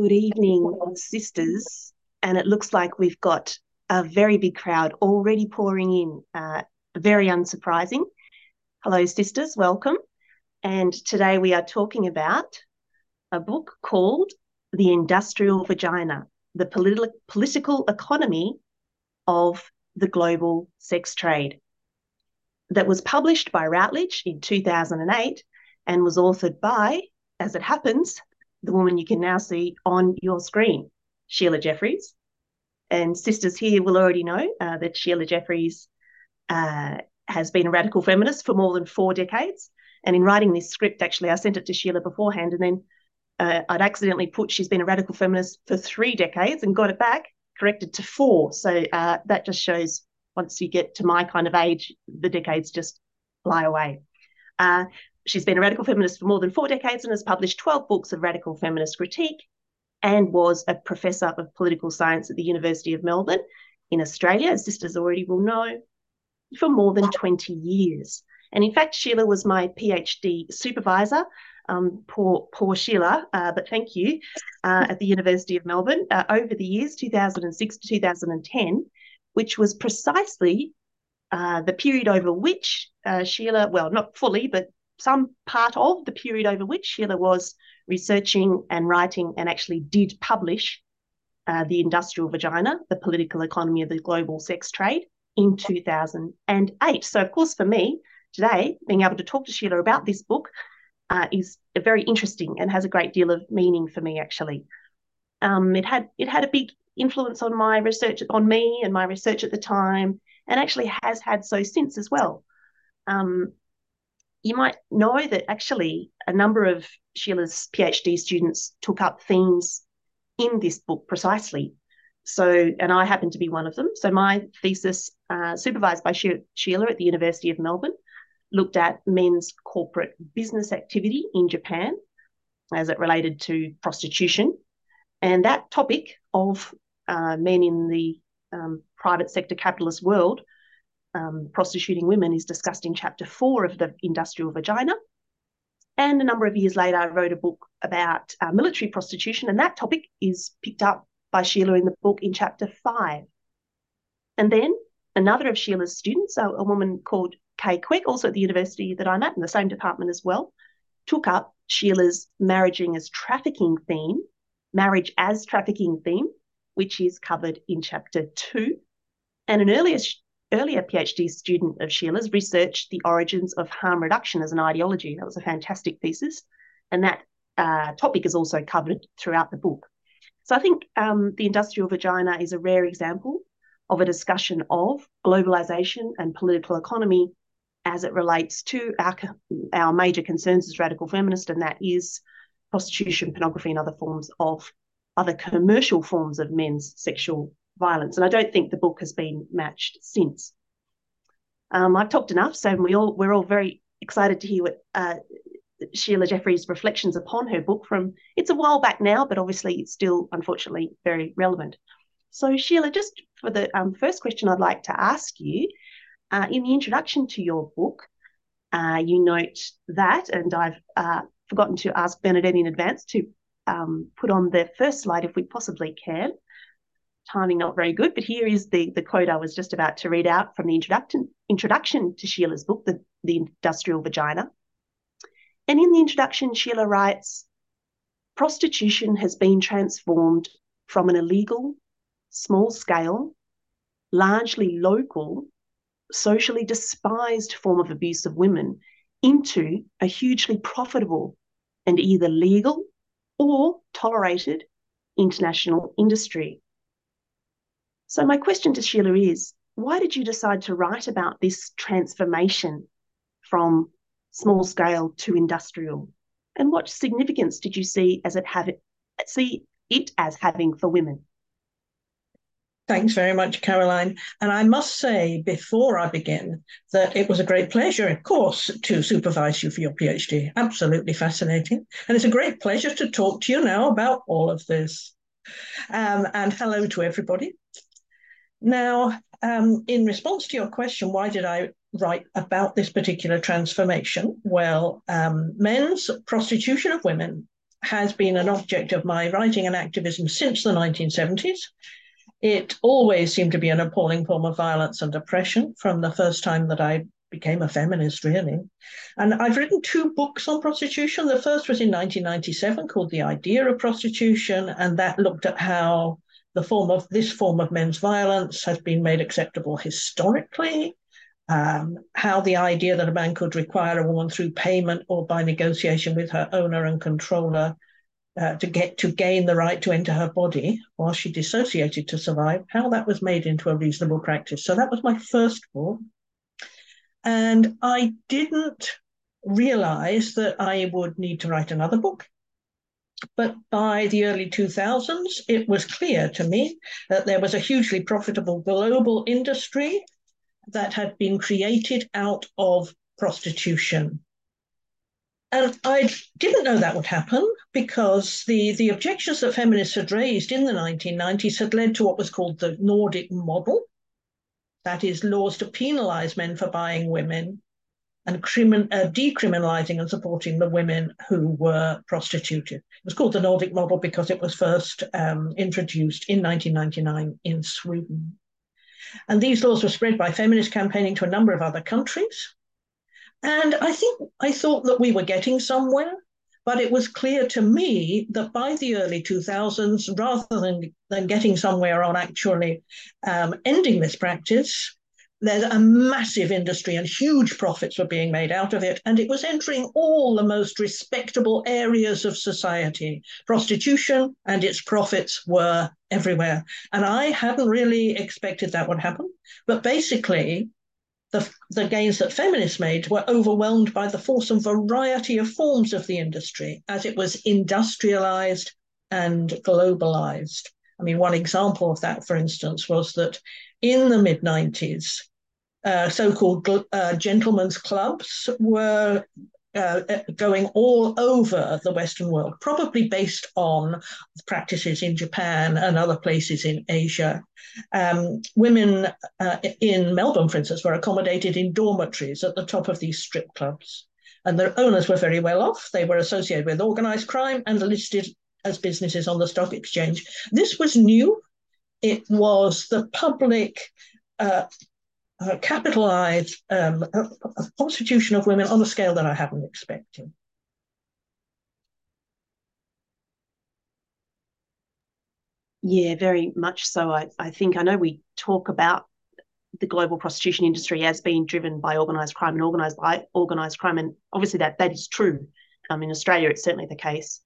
Good evening, sisters. And it looks like we've got a very big crowd already pouring in. Uh, very unsurprising. Hello, sisters, welcome. And today we are talking about a book called The Industrial Vagina The Polit- Political Economy of the Global Sex Trade, that was published by Routledge in 2008 and was authored by, as it happens, the woman you can now see on your screen, Sheila Jeffreys. And sisters here will already know uh, that Sheila Jeffreys uh, has been a radical feminist for more than four decades. And in writing this script, actually, I sent it to Sheila beforehand, and then uh, I'd accidentally put she's been a radical feminist for three decades and got it back corrected to four. So uh, that just shows once you get to my kind of age, the decades just fly away. Uh, She's been a radical feminist for more than four decades and has published 12 books of radical feminist critique and was a professor of political science at the University of Melbourne in Australia, as sisters already will know, for more than 20 years. And in fact, Sheila was my PhD supervisor. Um, poor, poor Sheila, uh, but thank you, uh, at the University of Melbourne uh, over the years 2006 to 2010, which was precisely uh, the period over which uh, Sheila, well, not fully, but some part of the period over which Sheila was researching and writing and actually did publish uh, The Industrial Vagina, The Political Economy of the Global Sex Trade in 2008. So, of course, for me today, being able to talk to Sheila about this book uh, is very interesting and has a great deal of meaning for me, actually. Um, it had it had a big influence on my research on me and my research at the time, and actually has had so since as well. Um, you might know that actually a number of Sheila's PhD students took up themes in this book precisely. So, and I happen to be one of them. So, my thesis, uh, supervised by Sheila at the University of Melbourne, looked at men's corporate business activity in Japan as it related to prostitution. And that topic of uh, men in the um, private sector capitalist world um, prostituting women is discussed in chapter four of the Industrial Vagina. And a number of years later, I wrote a book about uh, military prostitution, and that topic is picked up by Sheila in the book in chapter five. And then another of Sheila's students, a, a woman called Kay Quick, also at the university that I'm at in the same department as well, took up Sheila's marrying as trafficking theme, marriage as trafficking theme, which is covered in chapter two. And an earlier earlier PhD student of Sheila's researched the origins of harm reduction as an ideology. That was a fantastic thesis. And that uh, topic is also covered throughout the book. So I think um, the industrial vagina is a rare example of a discussion of globalization and political economy as it relates to our, our major concerns as radical feminists, and that is prostitution, pornography, and other forms of other commercial forms of men's sexual violence. And I don't think the book has been matched since. Um, I've talked enough, so we all we're all very excited to hear what uh, Sheila Jeffreys' reflections upon her book from it's a while back now, but obviously it's still unfortunately very relevant. So Sheila, just for the um, first question, I'd like to ask you uh, in the introduction to your book, uh, you note that, and I've uh, forgotten to ask Bernadette in advance to um, put on the first slide if we possibly can timing not very good, but here is the, the quote I was just about to read out from the introduction, introduction to Sheila's book, the, the Industrial Vagina. And in the introduction, Sheila writes Prostitution has been transformed from an illegal, small scale, largely local, socially despised form of abuse of women into a hugely profitable and either legal or tolerated international industry. So, my question to Sheila is why did you decide to write about this transformation from small scale to industrial? And what significance did you see as it have it, see it as having for women? Thanks very much, Caroline. And I must say, before I begin, that it was a great pleasure, of course, to supervise you for your PhD. Absolutely fascinating. And it's a great pleasure to talk to you now about all of this. Um, and hello to everybody. Now, um, in response to your question, why did I write about this particular transformation? Well, um, men's prostitution of women has been an object of my writing and activism since the 1970s. It always seemed to be an appalling form of violence and oppression from the first time that I became a feminist, really. And I've written two books on prostitution. The first was in 1997 called The Idea of Prostitution, and that looked at how the form of this form of men's violence has been made acceptable historically. Um, how the idea that a man could require a woman through payment or by negotiation with her owner and controller uh, to get to gain the right to enter her body while she dissociated to survive, how that was made into a reasonable practice. So that was my first book. And I didn't realize that I would need to write another book. But by the early 2000s, it was clear to me that there was a hugely profitable global industry that had been created out of prostitution. And I didn't know that would happen because the, the objections that feminists had raised in the 1990s had led to what was called the Nordic model, that is, laws to penalize men for buying women and crimin- uh, decriminalizing and supporting the women who were prostituted. It was called the Nordic model because it was first um, introduced in 1999 in Sweden. And these laws were spread by feminist campaigning to a number of other countries. And I think I thought that we were getting somewhere. But it was clear to me that by the early 2000s, rather than, than getting somewhere on actually um, ending this practice, there's a massive industry and huge profits were being made out of it. And it was entering all the most respectable areas of society. Prostitution and its profits were everywhere. And I hadn't really expected that would happen. But basically, the, the gains that feminists made were overwhelmed by the force and variety of forms of the industry as it was industrialized and globalized. I mean, one example of that, for instance, was that in the mid 90s, uh, so called uh, gentlemen's clubs were uh, going all over the Western world, probably based on practices in Japan and other places in Asia. Um, women uh, in Melbourne, for instance, were accommodated in dormitories at the top of these strip clubs. And their owners were very well off. They were associated with organized crime and listed as businesses on the stock exchange. This was new. It was the public uh, uh, capitalize um, a, a prostitution of women on a scale that I haven't expected. Yeah, very much so. I, I think I know we talk about the global prostitution industry as being driven by organized crime and organized by organized crime, and obviously that that is true. Um, in Australia, it's certainly the case.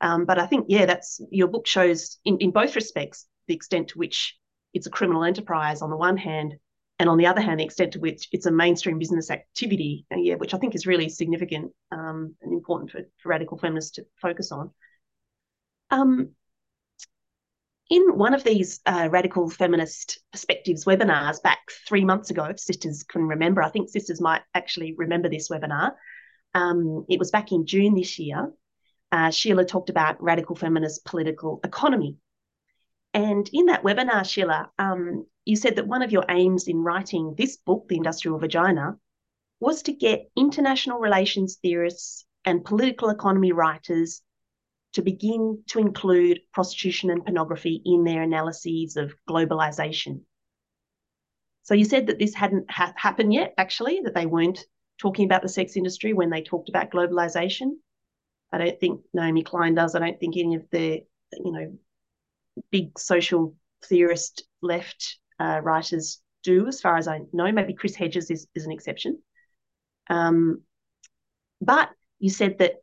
Um, but I think, yeah, that's your book shows in, in both respects the extent to which it's a criminal enterprise on the one hand, and on the other hand, the extent to which it's a mainstream business activity, uh, yeah, which I think is really significant um, and important for, for, radical feminists to focus on. Um, in one of these uh, radical feminist perspectives webinars back three months ago, if sisters can remember, I think sisters might actually remember this webinar. Um, it was back in June this year. Uh, Sheila talked about radical feminist political economy. And in that webinar, Sheila, um, you said that one of your aims in writing this book, The Industrial Vagina, was to get international relations theorists and political economy writers to begin to include prostitution and pornography in their analyses of globalization. So you said that this hadn't ha- happened yet, actually, that they weren't talking about the sex industry when they talked about globalization. I don't think Naomi Klein does. I don't think any of the, you know, big social theorist left uh, writers do, as far as I know. Maybe Chris Hedges is, is an exception. Um, but you said that,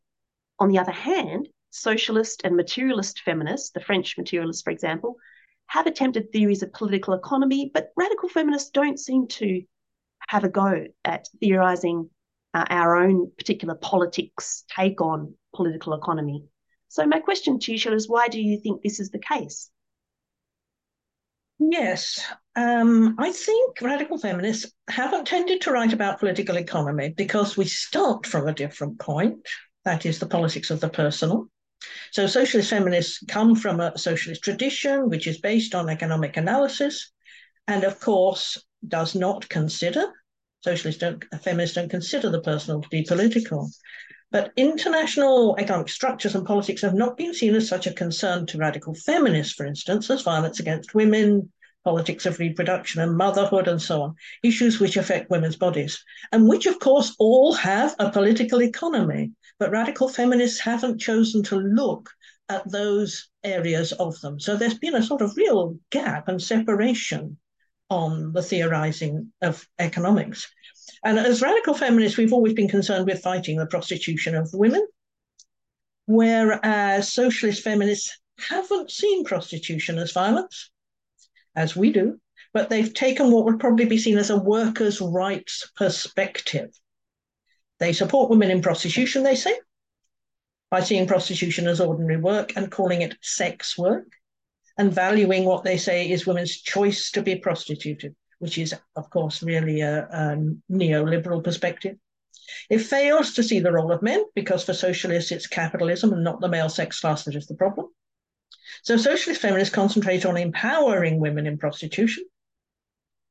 on the other hand, socialist and materialist feminists, the French materialists, for example, have attempted theories of political economy, but radical feminists don't seem to have a go at theorizing uh, our own particular politics take on political economy. So, my question to you, Sheila, is why do you think this is the case? Yes, um, I think radical feminists haven't tended to write about political economy because we start from a different point, that is the politics of the personal. So socialist feminists come from a socialist tradition, which is based on economic analysis, and of course does not consider, socialists don't, feminists don't consider the personal to be political. But international economic structures and politics have not been seen as such a concern to radical feminists, for instance, as violence against women, politics of reproduction and motherhood, and so on, issues which affect women's bodies, and which, of course, all have a political economy. But radical feminists haven't chosen to look at those areas of them. So there's been a sort of real gap and separation on the theorizing of economics. And as radical feminists, we've always been concerned with fighting the prostitution of women, whereas socialist feminists haven't seen prostitution as violence, as we do, but they've taken what would probably be seen as a workers' rights perspective. They support women in prostitution, they say, by seeing prostitution as ordinary work and calling it sex work, and valuing what they say is women's choice to be prostituted which is, of course, really a, a neoliberal perspective. It fails to see the role of men because for socialists it's capitalism and not the male sex class that is the problem. So socialist feminists concentrate on empowering women in prostitution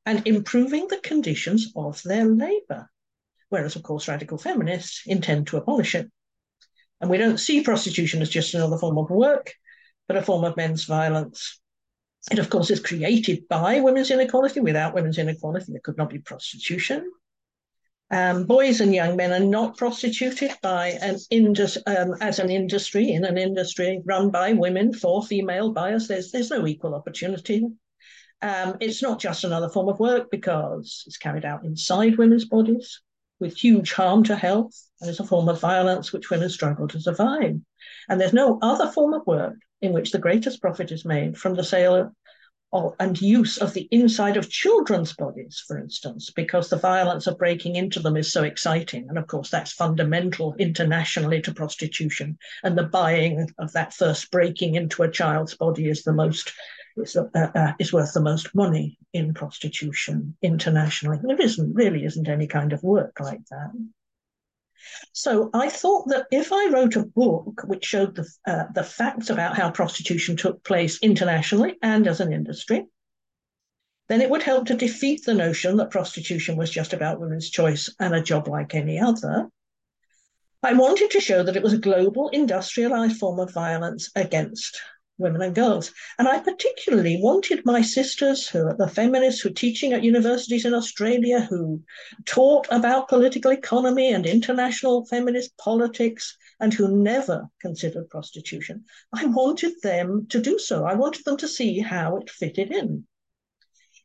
and improving the conditions of their labor, whereas, of course, radical feminists intend to abolish it. And we don't see prostitution as just another form of work, but a form of men's violence it, of course, is created by women's inequality. Without women's inequality, there could not be prostitution. Um, boys and young men are not prostituted by an indus- um, as an industry in an industry run by women for female bias. There's there's no equal opportunity. Um, it's not just another form of work because it's carried out inside women's bodies with huge harm to health, and it's a form of violence which women struggle to survive. And there's no other form of work in which the greatest profit is made from the sale of, and use of the inside of children's bodies, for instance, because the violence of breaking into them is so exciting. And of course, that's fundamental internationally to prostitution. And the buying of that first breaking into a child's body is the most. Is, uh, uh, is worth the most money in prostitution internationally. There isn't really isn't any kind of work like that. So I thought that if I wrote a book which showed the, uh, the facts about how prostitution took place internationally and as an industry, then it would help to defeat the notion that prostitution was just about women's choice and a job like any other. I wanted to show that it was a global industrialized form of violence against women and girls. And I particularly wanted my sisters, who are the feminists who are teaching at universities in Australia, who taught about political economy and international feminist politics, and who never considered prostitution. I wanted them to do so. I wanted them to see how it fitted in.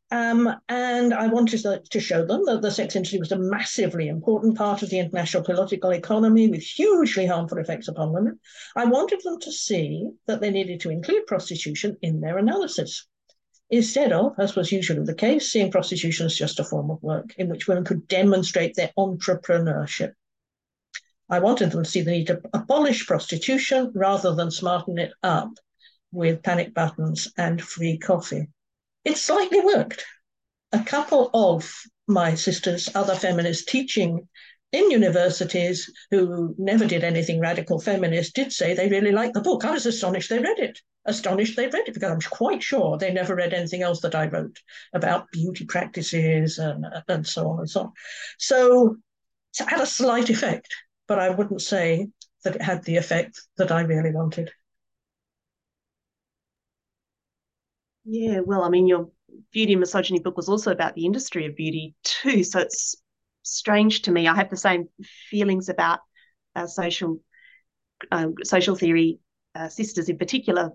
Um, and I wanted to show them that the sex industry was a massively important part of the international political economy with hugely harmful effects upon women. I wanted them to see that they needed to include prostitution in their analysis. Instead of, as was usually the case, seeing prostitution as just a form of work in which women could demonstrate their entrepreneurship. I wanted them to see the need to abolish prostitution rather than smarten it up with panic buttons and free coffee. It slightly worked. A couple of my sisters, other feminists teaching in universities who never did anything radical feminist, did say they really liked the book. I was astonished they read it. Astonished they read it because I'm quite sure they never read anything else that I wrote about beauty practices and, and so on and so on. So it had a slight effect, but I wouldn't say that it had the effect that I really wanted. Yeah, well, I mean, your beauty and misogyny book was also about the industry of beauty too. So it's strange to me. I have the same feelings about uh, social uh, social theory uh, sisters in particular,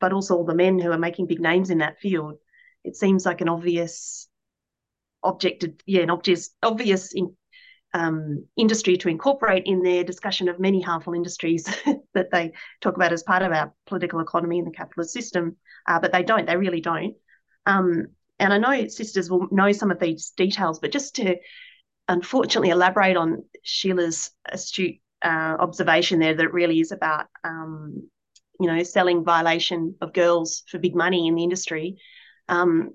but also all the men who are making big names in that field. It seems like an obvious objected, yeah, an obvious obvious in, um, industry to incorporate in their discussion of many harmful industries that they talk about as part of our political economy and the capitalist system uh, but they don't. They really don't. Um, and I know sisters will know some of these details, but just to unfortunately elaborate on Sheila's astute uh, observation there, that really is about um, you know selling violation of girls for big money in the industry. Um,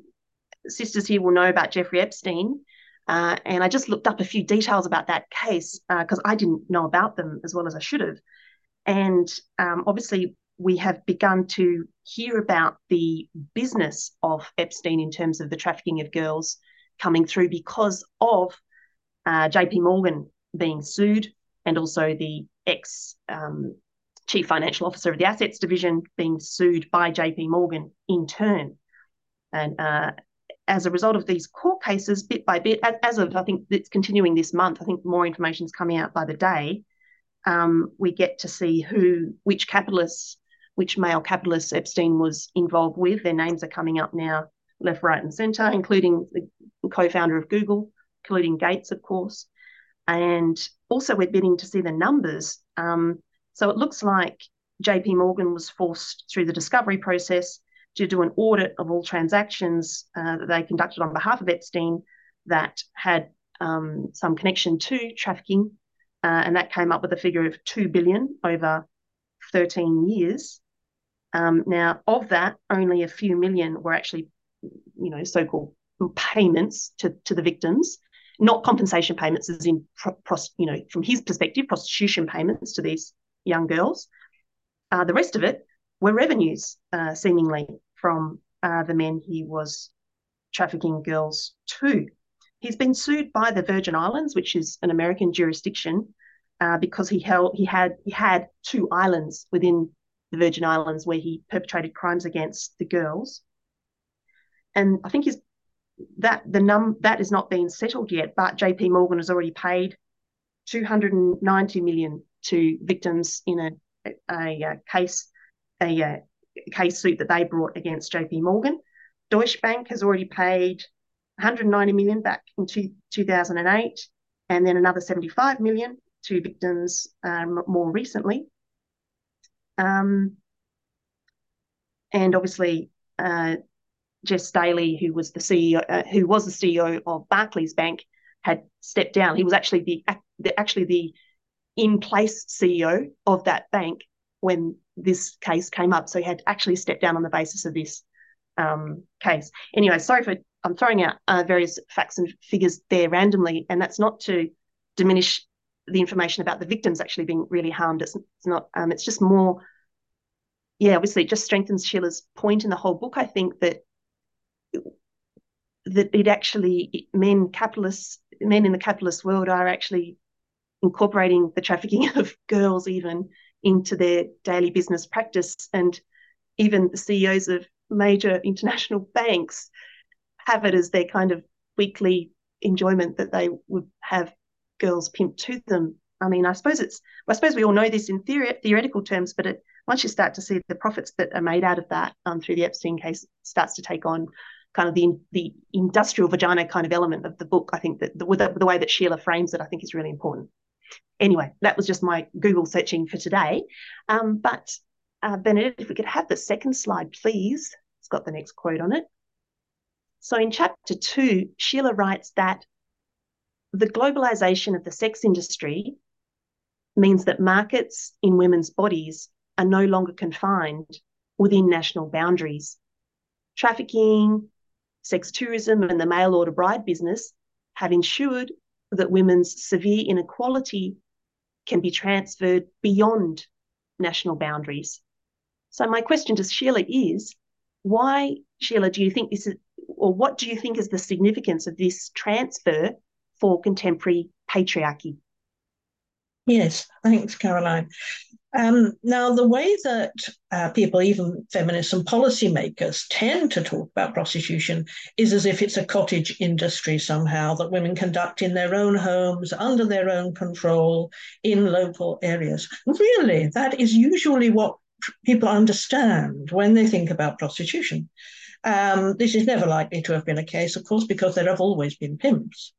sisters here will know about Jeffrey Epstein. Uh, and I just looked up a few details about that case because uh, I didn't know about them as well as I should have. And um, obviously, we have begun to hear about the business of Epstein in terms of the trafficking of girls coming through because of uh, JP Morgan being sued and also the ex um, chief financial officer of the assets division being sued by JP Morgan in turn. And uh, as a result of these court cases, bit by bit, as, of I think it's continuing this month, I think more information is coming out by the day. Um, we get to see who, which capitalists, which male capitalists Epstein was involved with. Their names are coming up now, left, right, and centre, including the co-founder of Google, including Gates, of course. And also, we're beginning to see the numbers. Um, so it looks like JP Morgan was forced through the discovery process to do an audit of all transactions uh, that they conducted on behalf of Epstein that had um, some connection to trafficking, uh, and that came up with a figure of two billion over 13 years. Um, now, of that, only a few million were actually, you know, so-called payments to, to the victims, not compensation payments, as in, you know, from his perspective, prostitution payments to these young girls. Uh, the rest of it were revenues, uh, seemingly, from uh, the men he was trafficking girls to. He's been sued by the Virgin Islands, which is an American jurisdiction, uh, because he held he had he had two islands within the Virgin Islands where he perpetrated crimes against the girls. And I think he's that the num that is not being settled yet, but JP Morgan has already paid 290 million to victims in a, a, a case a, a, case suit that they brought against JP Morgan. Deutsche Bank has already paid 190 million back in two, 2008 and then another 75 million to victims um, more recently. Um, and obviously, uh, Jes Staley, who was the CEO, uh, who was the CEO of Barclays Bank, had stepped down. He was actually the actually the in place CEO of that bank when this case came up. So he had actually stepped down on the basis of this um, case. Anyway, sorry for I'm throwing out uh, various facts and figures there randomly, and that's not to diminish the information about the victims actually being really harmed. It's, it's not. Um, it's just more. Yeah, obviously, it just strengthens Sheila's point in the whole book. I think that that it actually men capitalists men in the capitalist world are actually incorporating the trafficking of girls even into their daily business practice. And even the CEOs of major international banks have it as their kind of weekly enjoyment that they would have girls pimped to them. I mean, I suppose it's, I suppose we all know this in theory, theoretical terms, but it, once you start to see the profits that are made out of that um, through the Epstein case, starts to take on kind of the the industrial vagina kind of element of the book. I think that the, the, the way that Sheila frames it, I think is really important. Anyway, that was just my Google searching for today. Um, but uh, Bernadette, if we could have the second slide, please. It's got the next quote on it. So in chapter two, Sheila writes that the globalization of the sex industry means that markets in women's bodies are no longer confined within national boundaries. Trafficking, sex tourism, and the mail order bride business have ensured that women's severe inequality can be transferred beyond national boundaries. So, my question to Sheila is why, Sheila, do you think this is, or what do you think is the significance of this transfer for contemporary patriarchy? Yes, thanks, Caroline. Um, now, the way that uh, people, even feminists and policymakers, tend to talk about prostitution is as if it's a cottage industry somehow that women conduct in their own homes, under their own control, in local areas. Really, that is usually what people understand when they think about prostitution. Um, this is never likely to have been a case, of course, because there have always been pimps.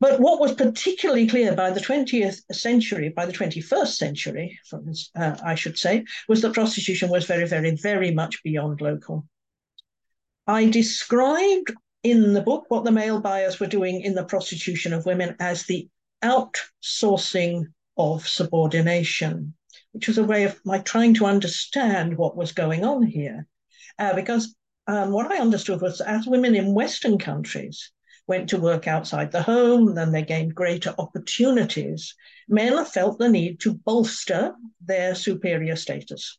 But what was particularly clear by the 20th century, by the 21st century, uh, I should say, was that prostitution was very, very, very much beyond local. I described in the book what the male buyers were doing in the prostitution of women as the outsourcing of subordination, which was a way of my trying to understand what was going on here. Uh, because um, what I understood was as women in Western countries went to work outside the home, then they gained greater opportunities. Men felt the need to bolster their superior status.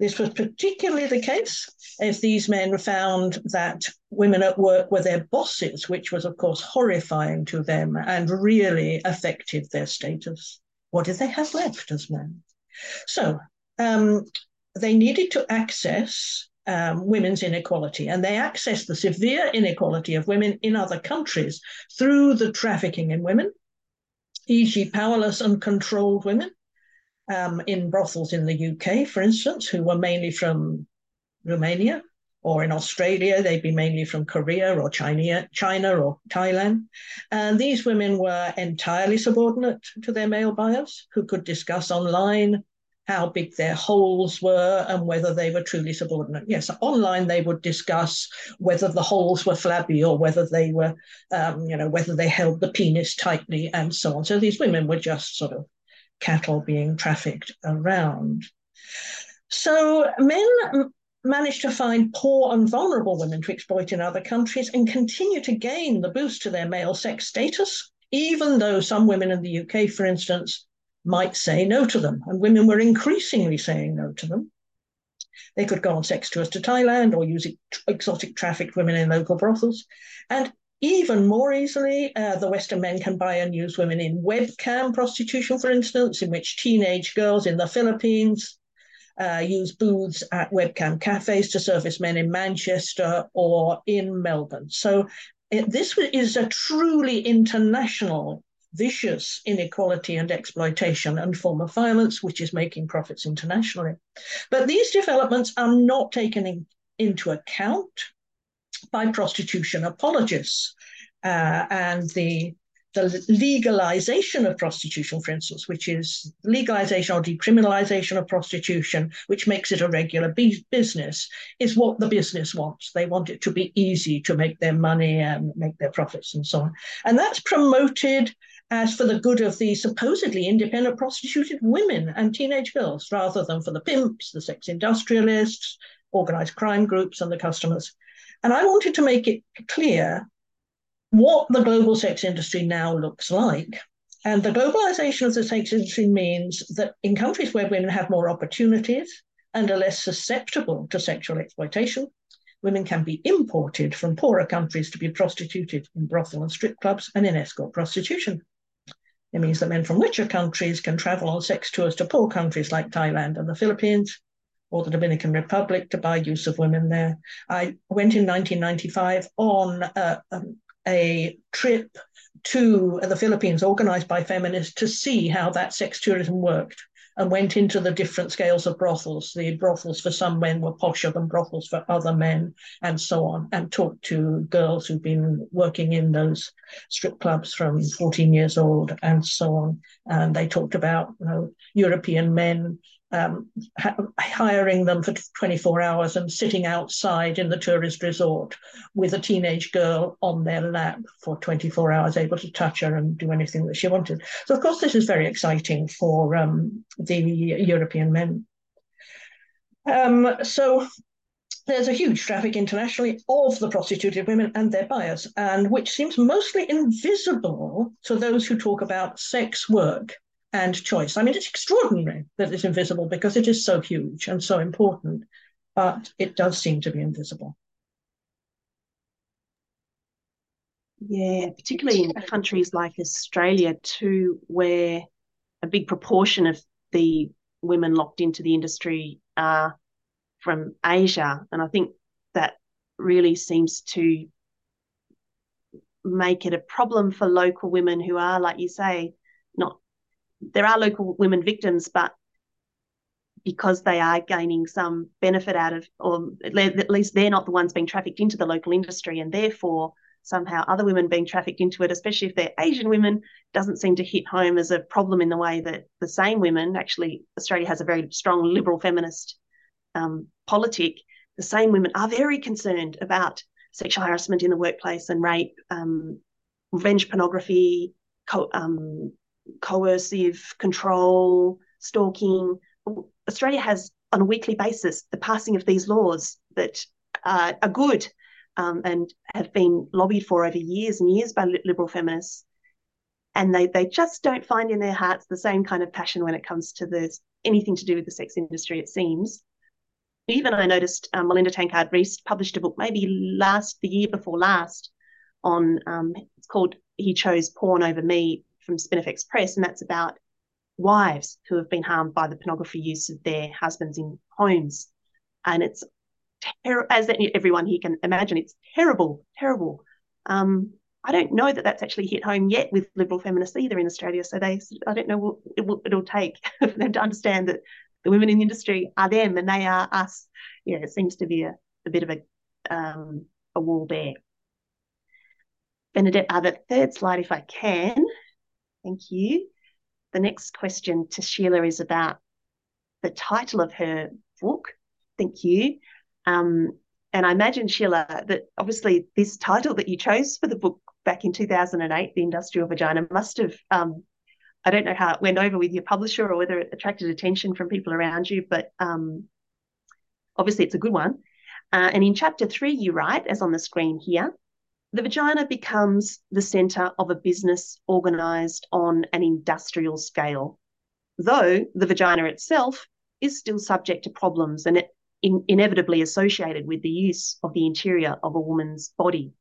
This was particularly the case if these men found that women at work were their bosses, which was, of course, horrifying to them and really affected their status. What did they have left as men? So um, they needed to access um, women's inequality, and they access the severe inequality of women in other countries through the trafficking in women, e.g., powerless and controlled women um, in brothels in the UK, for instance, who were mainly from Romania, or in Australia, they'd be mainly from Korea or China, China or Thailand. And these women were entirely subordinate to their male buyers who could discuss online how big their holes were and whether they were truly subordinate. Yes, online they would discuss whether the holes were flabby or whether they were, um, you know, whether they held the penis tightly and so on. So these women were just sort of cattle being trafficked around. So men managed to find poor and vulnerable women to exploit in other countries and continue to gain the boost to their male sex status, even though some women in the UK, for instance, might say no to them. And women were increasingly saying no to them. They could go on sex tours to Thailand or use exotic trafficked women in local brothels. And even more easily, uh, the Western men can buy and use women in webcam prostitution, for instance, in which teenage girls in the Philippines uh, use booths at webcam cafes to service men in Manchester or in Melbourne. So it, this is a truly international vicious inequality and exploitation and form of violence, which is making profits internationally. But these developments are not taken in, into account by prostitution apologists. Uh, and the the legalization of prostitution, for instance, which is legalization or decriminalization of prostitution, which makes it a regular business, is what the business wants. They want it to be easy to make their money and make their profits and so on. And that's promoted as for the good of the supposedly independent prostituted women and teenage girls, rather than for the pimps, the sex industrialists, organized crime groups, and the customers. And I wanted to make it clear what the global sex industry now looks like. And the globalization of the sex industry means that in countries where women have more opportunities and are less susceptible to sexual exploitation, women can be imported from poorer countries to be prostituted in brothel and strip clubs and in escort prostitution. It means that men from richer countries can travel on sex tours to poor countries like Thailand and the Philippines or the Dominican Republic to buy use of women there. I went in 1995 on a, um, a trip to the Philippines organized by feminists to see how that sex tourism worked and went into the different scales of brothels. The brothels for some men were posher than brothels for other men, and so on, and talked to girls who've been working in those strip clubs from 14 years old and so on. And they talked about you know, European men um, ha- hiring them for 24 hours and sitting outside in the tourist resort with a teenage girl on their lap for 24 hours, able to touch her and do anything that she wanted. So, of course, this is very exciting for um, the European men. Um, so, there's a huge traffic internationally of the prostituted women and their buyers, and which seems mostly invisible to those who talk about sex work and choice. I mean, it's extraordinary that it's invisible because it is so huge and so important, but it does seem to be invisible. Yeah, particularly in countries like Australia, too, where a big proportion of the women locked into the industry are from Asia. And I think that really seems to make it a problem for local women who are, like you say, not there are local women victims, but because they are gaining some benefit out of, or at least they're not the ones being trafficked into the local industry, and therefore somehow other women being trafficked into it, especially if they're Asian women, doesn't seem to hit home as a problem in the way that the same women, actually, Australia has a very strong liberal feminist um, politic. The same women are very concerned about sexual harassment in the workplace and rape, um, revenge pornography, co- um, coercive control, stalking. Australia has, on a weekly basis, the passing of these laws that uh, are good um, and have been lobbied for over years and years by liberal feminists. And they, they just don't find in their hearts the same kind of passion when it comes to the, anything to do with the sex industry, it seems. Even I noticed um, Melinda Tankard Reist published a book maybe last, the year before last, on um, it's called He Chose Porn Over Me from Spinifex Press, and that's about wives who have been harmed by the pornography use of their husbands in homes. And it's ter- as everyone here can imagine, it's terrible, terrible. Um, I don't know that that's actually hit home yet with liberal feminists either in Australia. So they, I don't know what it will, it'll take for them to understand that the women in the industry are them and they are us. Yeah, it seems to be a, a bit of a um, a wall there. Bernadette, uh, the third slide, if I can. Thank you. The next question to Sheila is about the title of her book. Thank you. Um, and I imagine, Sheila, that obviously this title that you chose for the book back in 2008, The Industrial Vagina, must have, um, I don't know how it went over with your publisher or whether it attracted attention from people around you, but um, obviously it's a good one. Uh, and in chapter three, you write, as on the screen here, the vagina becomes the centre of a business organised on an industrial scale, though the vagina itself is still subject to problems and it in, inevitably associated with the use of the interior of a woman's body.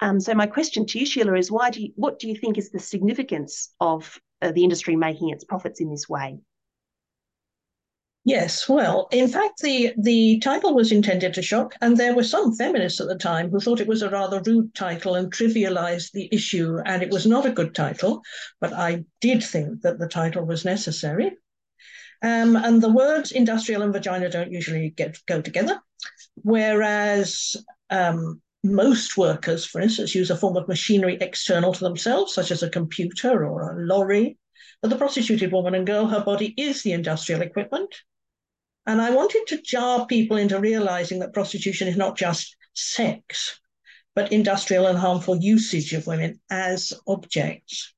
Um, so my question to you, Sheila, is why do you, what do you think is the significance of uh, the industry making its profits in this way? Yes, well, in fact, the, the title was intended to shock, and there were some feminists at the time who thought it was a rather rude title and trivialized the issue, and it was not a good title. But I did think that the title was necessary. Um, and the words industrial and vagina don't usually get go together, whereas um, most workers, for instance, use a form of machinery external to themselves, such as a computer or a lorry. But the prostituted woman and girl, her body is the industrial equipment. And I wanted to jar people into realizing that prostitution is not just sex, but industrial and harmful usage of women as objects.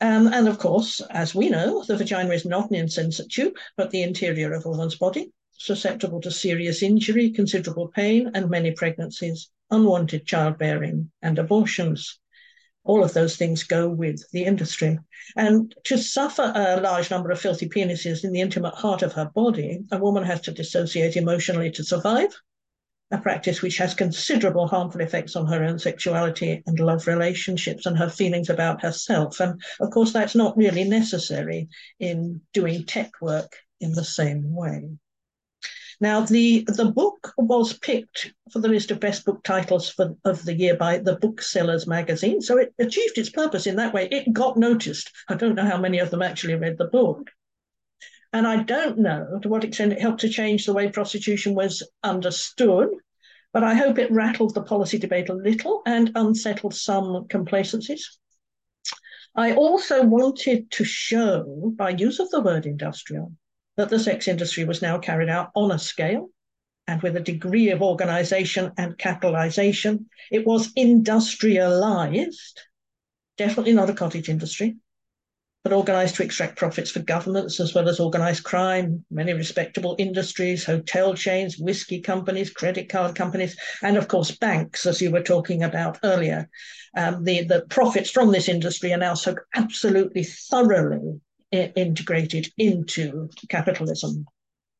Um, and of course, as we know, the vagina is not an insensate tube, but the interior of a woman's body, susceptible to serious injury, considerable pain, and many pregnancies, unwanted childbearing, and abortions all of those things go with the industry. And to suffer a large number of filthy penises in the intimate heart of her body, a woman has to dissociate emotionally to survive, a practice which has considerable harmful effects on her own sexuality and love relationships and her feelings about herself. And of course, that's not really necessary in doing tech work in the same way. Now, the, the book was picked for the list of best book titles for, of the year by the Booksellers magazine. So it achieved its purpose in that way. It got noticed. I don't know how many of them actually read the book. And I don't know to what extent it helped to change the way prostitution was understood, but I hope it rattled the policy debate a little and unsettled some complacencies. I also wanted to show, by use of the word industrial, that the sex industry was now carried out on a scale and with a degree of organization and capitalization. It was industrialized, definitely not a cottage industry, but organized to extract profits for governments as well as organized crime, many respectable industries, hotel chains, whiskey companies, credit card companies, and of course banks, as you were talking about earlier. Um, the, the profits from this industry are now so absolutely thoroughly integrated into capitalism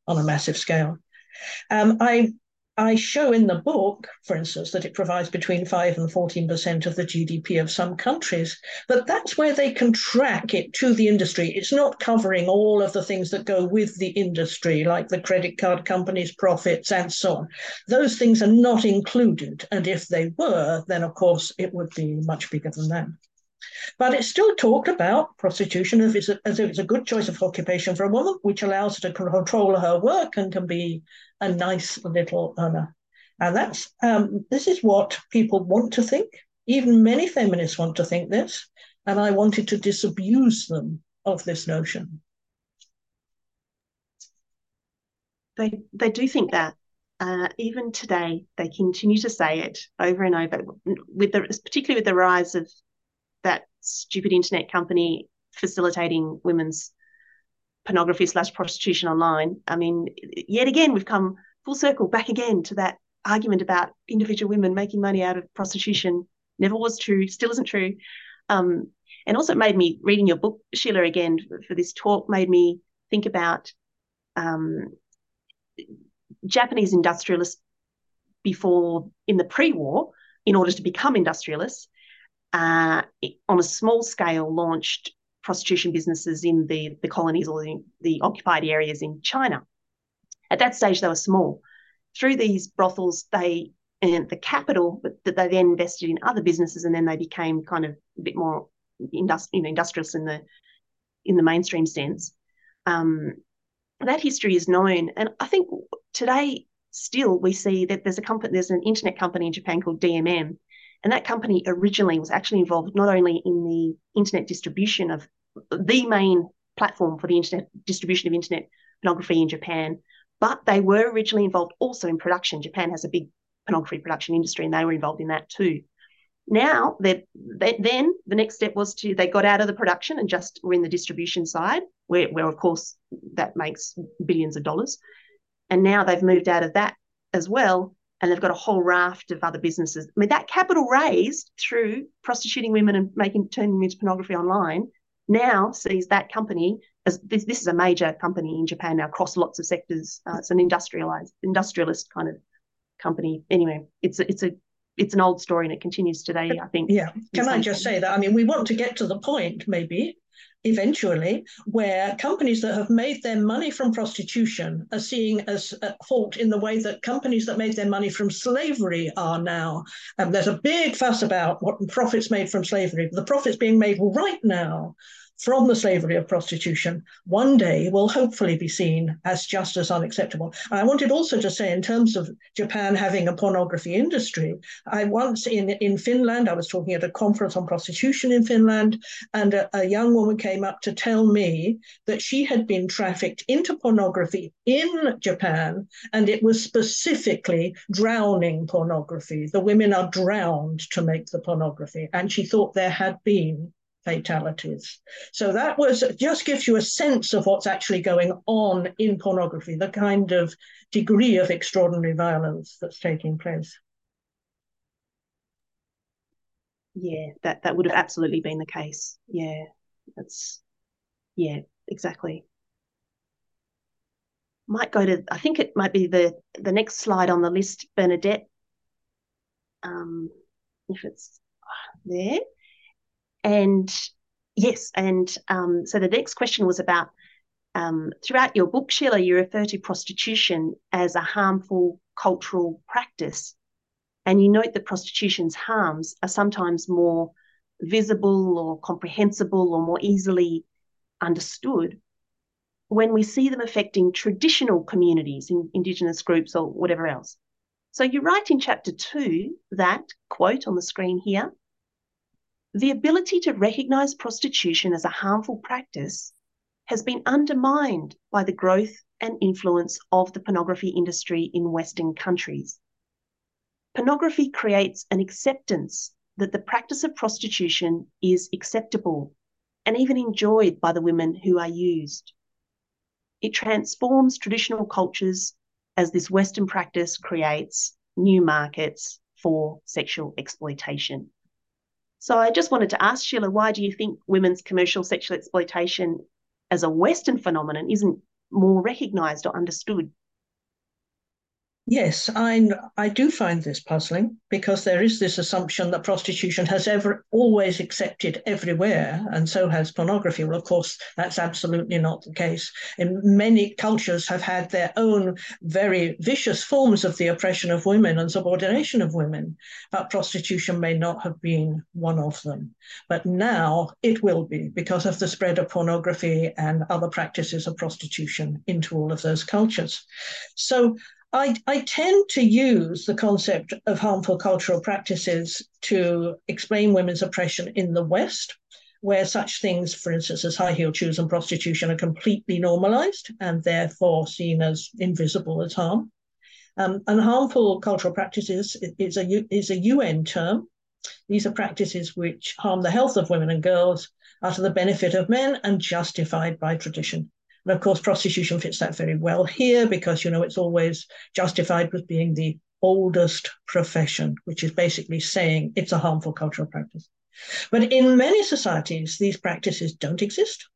on a massive scale. Um, I I show in the book, for instance, that it provides between 5 and 14% of the GDP of some countries, but that's where they can track it to the industry. It's not covering all of the things that go with the industry, like the credit card companies' profits and so on. Those things are not included. And if they were, then of course it would be much bigger than that. But it still talked about prostitution as if, as if it's a good choice of occupation for a woman, which allows her to control her work and can be a nice little earner. And that's um, this is what people want to think. Even many feminists want to think this, and I wanted to disabuse them of this notion. They they do think that. Uh, even today, they continue to say it over and over. With the particularly with the rise of that stupid internet company facilitating women's pornography slash prostitution online. I mean, yet again, we've come full circle back again to that argument about individual women making money out of prostitution. Never was true, still isn't true. Um, and also it made me reading your book, Sheila, again for, for this talk, made me think about um, Japanese industrialists before in the pre-war, in order to become industrialists, uh, on a small scale launched prostitution businesses in the, the colonies or the, the occupied areas in China. At that stage, they were small. Through these brothels, they and the capital that they then invested in other businesses, and then they became kind of a bit more industri- you know, industrious in the in the mainstream sense. Um, that history is known, and I think today still we see that there's a company, there's an internet company in Japan called DMM, and that company originally was actually involved not only in the internet distribution of the main platform for the internet distribution of internet pornography in Japan, but they were originally involved also in production. Japan has a big pornography production industry, and they were involved in that too. Now, they, then the next step was to they got out of the production and just were in the distribution side, where, where of course that makes billions of dollars. And now they've moved out of that as well, and they've got a whole raft of other businesses. I mean, that capital raised through prostituting women and making turning them into pornography online now sees that company as this, this is a major company in Japan now across lots of sectors. Uh, it's an industrialized industrialist kind of company. Anyway, it's a, it's a it's an old story and it continues today. I think. Yeah. Can I just say that? I mean, we want to get to the point, maybe, eventually, where companies that have made their money from prostitution are seeing as at fault in the way that companies that made their money from slavery are now. Um, there's a big fuss about what profits made from slavery. The profits being made right now from the slavery of prostitution one day will hopefully be seen as just as unacceptable. And I wanted also to say, in terms of Japan having a pornography industry, I once in, in Finland, I was talking at a conference on prostitution in Finland, and a, a young woman came up to tell me that she had been trafficked into pornography in Japan, and it was specifically drowning pornography. The women are drowned to make the pornography, and she thought there had been fatalities. So that was just gives you a sense of what's actually going on in pornography, the kind of degree of extraordinary violence that's taking place. Yeah, that that would have absolutely been the case. Yeah, that's yeah, exactly. Might go to I think it might be the the next slide on the list, Bernadette. Um, if it's there. And yes, and um, so the next question was about um, throughout your book, Sheila, you refer to prostitution as a harmful cultural practice. And you note that prostitution's harms are sometimes more visible or comprehensible or more easily understood when we see them affecting traditional communities, in Indigenous groups, or whatever else. So you write in chapter two that, quote on the screen here, the ability to recognize prostitution as a harmful practice has been undermined by the growth and influence of the pornography industry in Western countries. Pornography creates an acceptance that the practice of prostitution is acceptable and even enjoyed by the women who are used. It transforms traditional cultures as this Western practice creates new markets for sexual exploitation. So I just wanted to ask Sheila, why do you think women's commercial sexual exploitation as a Western phenomenon isn't more recognised or understood? Yes, I I do find this puzzling because there is this assumption that prostitution has ever always accepted everywhere, and so has pornography. Well, of course, that's absolutely not the case. In many cultures have had their own very vicious forms of the oppression of women and subordination of women, but prostitution may not have been one of them. But now it will be because of the spread of pornography and other practices of prostitution into all of those cultures. So I, I tend to use the concept of harmful cultural practices to explain women's oppression in the West, where such things, for instance, as high heel shoes and prostitution, are completely normalized and therefore seen as invisible as harm. Um, and harmful cultural practices is a, is a UN term. These are practices which harm the health of women and girls, are to the benefit of men, and justified by tradition. And of course, prostitution fits that very well here because, you know, it's always justified with being the oldest profession, which is basically saying it's a harmful cultural practice. But in many societies, these practices don't exist.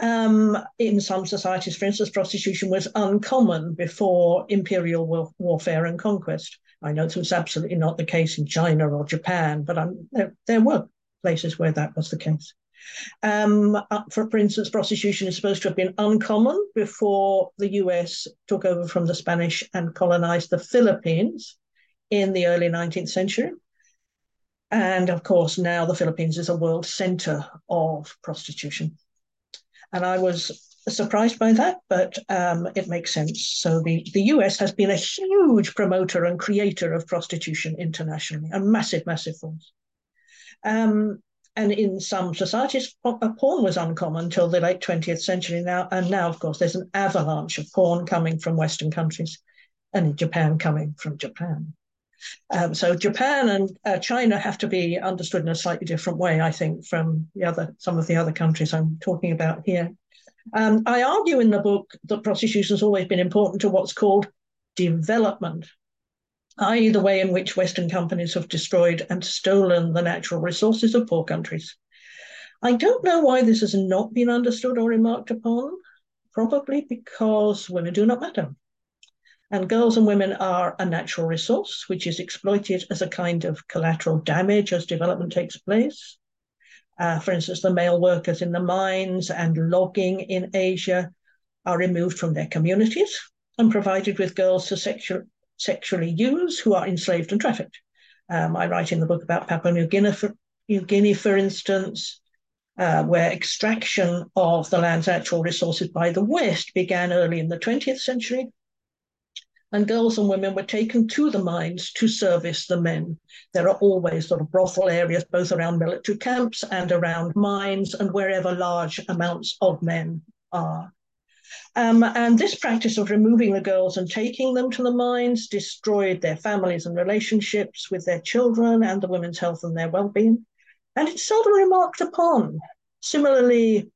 Um, in some societies, for instance, prostitution was uncommon before imperial war- warfare and conquest. I know this was absolutely not the case in China or Japan, but there, there were places where that was the case. Um, for, for instance, prostitution is supposed to have been uncommon before the US took over from the Spanish and colonized the Philippines in the early 19th century. And of course, now the Philippines is a world center of prostitution. And I was surprised by that, but um, it makes sense. So the, the US has been a huge promoter and creator of prostitution internationally, a massive, massive force. Um, and in some societies, porn was uncommon until the late 20th century now. And now, of course, there's an avalanche of porn coming from Western countries and in Japan coming from Japan. Um, so Japan and uh, China have to be understood in a slightly different way, I think, from the other some of the other countries I'm talking about here. Um, I argue in the book that prostitution has always been important to what's called development, i.e., the way in which Western companies have destroyed and stolen the natural resources of poor countries. I don't know why this has not been understood or remarked upon, probably because women do not matter. And girls and women are a natural resource, which is exploited as a kind of collateral damage as development takes place. Uh, for instance, the male workers in the mines and logging in Asia are removed from their communities and provided with girls to sexual, sexually used who are enslaved and trafficked. Um, I write in the book about Papua New Guinea, for, New Guinea, for instance, uh, where extraction of the land's natural resources by the West began early in the 20th century and girls and women were taken to the mines to service the men. There are always sort of brothel areas, both around military camps and around mines and wherever large amounts of men are. Um, and this practice of removing the girls and taking them to the mines destroyed their families and relationships with their children and the women's health and their well-being. And it's seldom remarked upon. Similarly,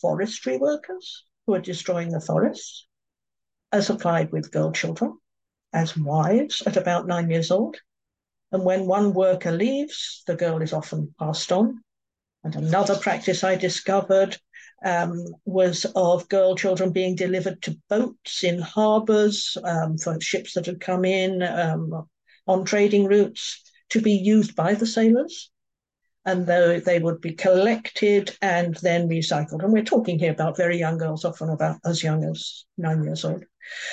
forestry workers who are destroying the forests are supplied with girl children as wives at about nine years old. And when one worker leaves, the girl is often passed on. And another practice I discovered um, was of girl children being delivered to boats in harbours um, for ships that had come in um, on trading routes to be used by the sailors. And though they would be collected and then recycled. And we're talking here about very young girls, often about as young as nine years old.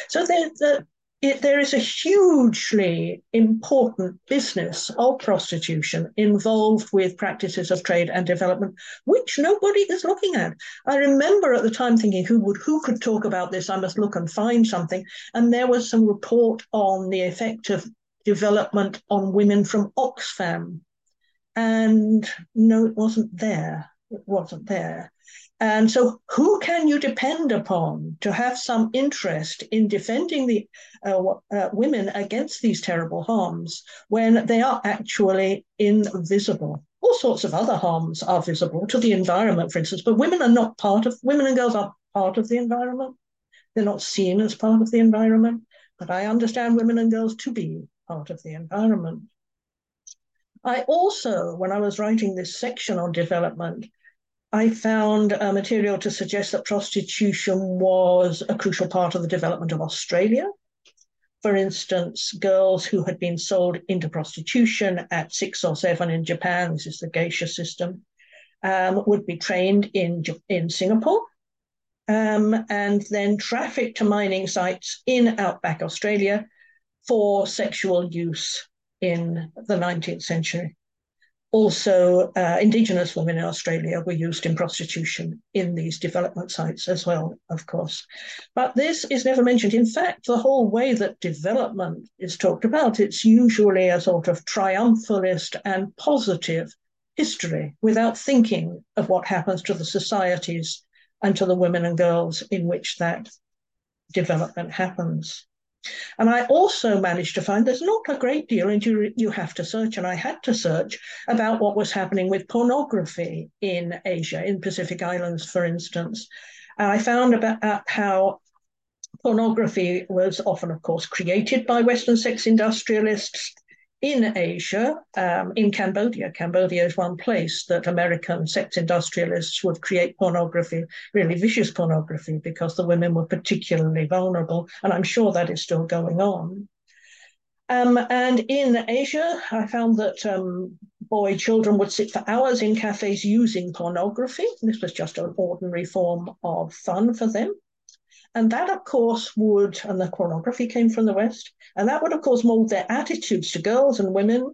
So the, it, there is a hugely important business of prostitution involved with practices of trade and development, which nobody is looking at. I remember at the time thinking, who would who could talk about this? I must look and find something. And there was some report on the effect of development on women from Oxfam. And no, it wasn't there. It wasn't there. And so, who can you depend upon to have some interest in defending the uh, uh, women against these terrible harms when they are actually invisible? All sorts of other harms are visible to the environment, for instance, but women are not part of, women and girls are part of the environment. They're not seen as part of the environment, but I understand women and girls to be part of the environment. I also, when I was writing this section on development, I found uh, material to suggest that prostitution was a crucial part of the development of Australia. For instance, girls who had been sold into prostitution at six or seven in Japan, this is the geisha system, um, would be trained in, in Singapore um, and then trafficked to mining sites in outback Australia for sexual use in the 19th century also uh, indigenous women in Australia were used in prostitution in these development sites as well, of course. But this is never mentioned. In fact, the whole way that development is talked about, it's usually a sort of triumphalist and positive history without thinking of what happens to the societies and to the women and girls in which that development happens. And I also managed to find there's not a great deal, and you, you have to search, and I had to search about what was happening with pornography in Asia, in Pacific Islands, for instance. And I found about uh, how pornography was often, of course, created by Western sex industrialists in Asia, um, in Cambodia. Cambodia is one place that American sex industrialists would create pornography, really vicious pornography, because the women were particularly vulnerable. And I'm sure that is still going on. Um, and in Asia, I found that um, boy children would sit for hours in cafes using pornography. This was just an ordinary form of fun for them. And that, of course, would, and the pornography came from the West, and that would, of course, mold their attitudes to girls and women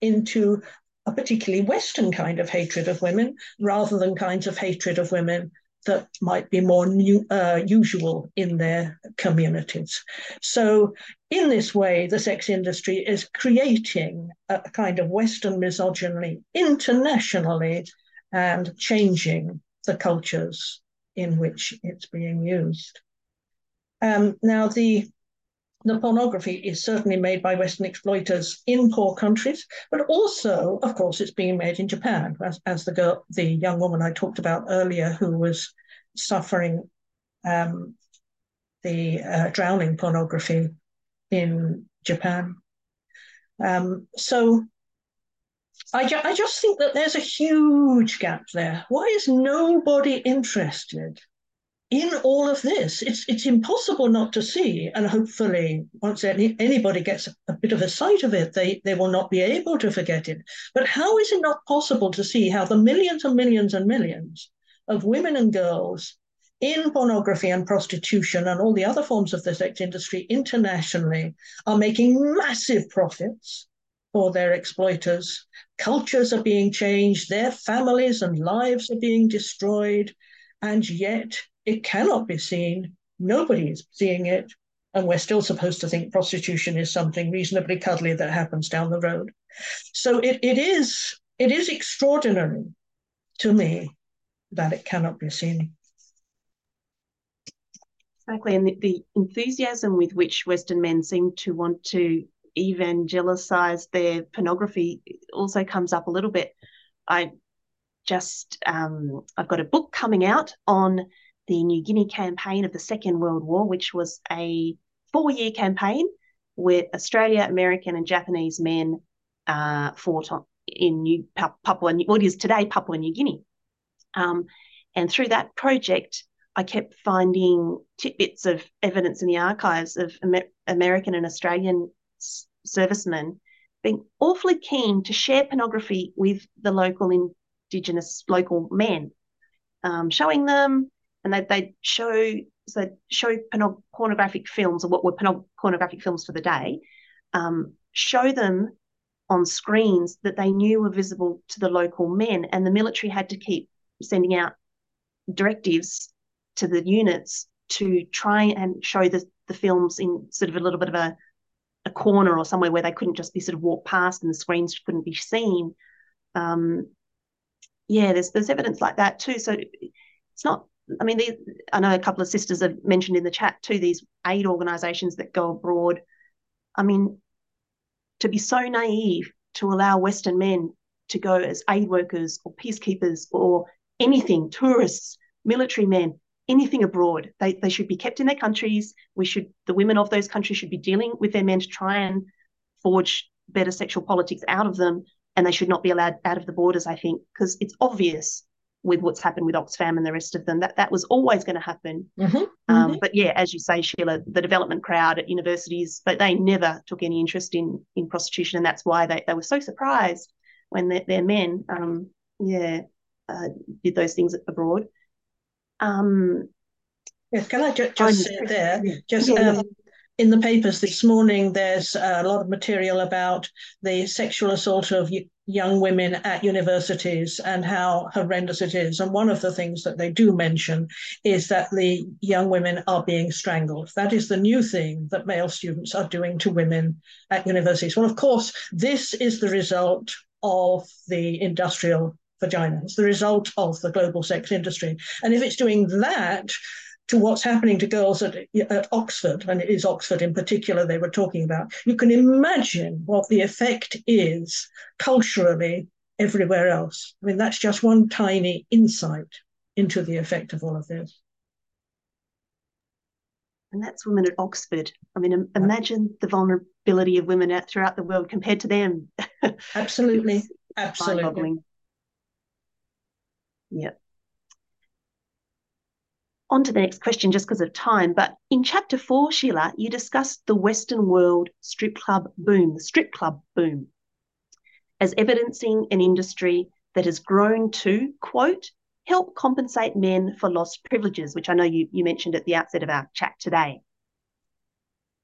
into a particularly Western kind of hatred of women rather than kinds of hatred of women that might be more new, uh, usual in their communities. So, in this way, the sex industry is creating a kind of Western misogyny internationally and changing the cultures in which it's being used. Um, now, the the pornography is certainly made by Western exploiters in poor countries, but also, of course, it's being made in Japan, as, as the girl, the young woman I talked about earlier, who was suffering um, the uh, drowning pornography in Japan. Um, so I, ju- I just think that there's a huge gap there. Why is nobody interested in all of this, it's it's impossible not to see, and hopefully, once any, anybody gets a bit of a sight of it, they they will not be able to forget it. But how is it not possible to see how the millions and millions and millions of women and girls in pornography and prostitution and all the other forms of the sex industry internationally are making massive profits for their exploiters. Cultures are being changed, their families and lives are being destroyed, and yet it cannot be seen. Nobody is seeing it. And we're still supposed to think prostitution is something reasonably cuddly that happens down the road. So it, it is it is extraordinary to me that it cannot be seen. Exactly. And the, the enthusiasm with which Western men seem to want to evangelize their pornography also comes up a little bit. I just um, I've got a book coming out on the New Guinea campaign of the Second World War, which was a four year campaign where Australia, American, and Japanese men uh, fought on, in New Papua, what is today Papua New Guinea. Um, and through that project, I kept finding tidbits of evidence in the archives of Amer- American and Australian s- servicemen being awfully keen to share pornography with the local Indigenous local men, um, showing them and they they show so show pornographic films or what were pornographic films for the day, um, show them on screens that they knew were visible to the local men, and the military had to keep sending out directives to the units to try and show the, the films in sort of a little bit of a, a corner or somewhere where they couldn't just be sort of walked past and the screens couldn't be seen. Um, yeah, there's there's evidence like that too. So it's not I mean, these, I know a couple of sisters have mentioned in the chat too these aid organisations that go abroad. I mean, to be so naive to allow Western men to go as aid workers or peacekeepers or anything, tourists, military men, anything abroad. They, they should be kept in their countries. We should, the women of those countries should be dealing with their men to try and forge better sexual politics out of them. And they should not be allowed out of the borders, I think, because it's obvious with what's happened with Oxfam and the rest of them. That that was always going to happen. Mm-hmm, um, mm-hmm. But yeah, as you say, Sheila, the development crowd at universities, but they never took any interest in in prostitution, and that's why they, they were so surprised when their, their men, um, yeah, uh, did those things abroad. Um, yes, can I ju- just say there, just yeah. In the papers this morning, there's a lot of material about the sexual assault of young women at universities and how horrendous it is. And one of the things that they do mention is that the young women are being strangled. That is the new thing that male students are doing to women at universities. Well, of course, this is the result of the industrial vagina. It's the result of the global sex industry. And if it's doing that, to what's happening to girls at, at Oxford, and it is Oxford in particular they were talking about, you can imagine what the effect is culturally everywhere else. I mean, that's just one tiny insight into the effect of all of this. And that's women at Oxford. I mean, imagine the vulnerability of women out throughout the world compared to them. Absolutely. Absolutely. Yeah on to the next question just because of time. But in chapter four, Sheila, you discussed the Western world strip club boom, the strip club boom. as evidencing an industry that has grown to, quote, help compensate men for lost privileges, which I know you, you mentioned at the outset of our chat today.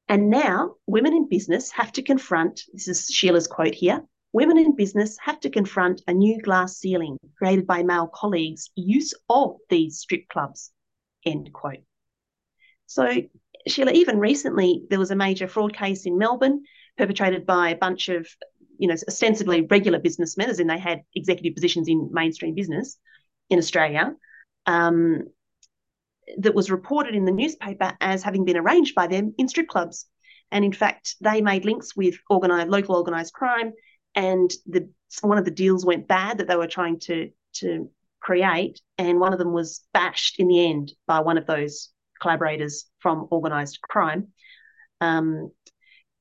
And now women in business have to confront this is Sheila's quote here women in business have to confront a new glass ceiling created by male colleagues' use of these strip clubs. End quote. So, Sheila, even recently, there was a major fraud case in Melbourne perpetrated by a bunch of, you know, ostensibly regular businessmen, as in they had executive positions in mainstream business in Australia, um, that was reported in the newspaper as having been arranged by them in strip clubs. And in fact, they made links with organized, local organised crime, and the one of the deals went bad that they were trying to to create, and one of them was bashed in the end by one of those collaborators from organised crime. Um,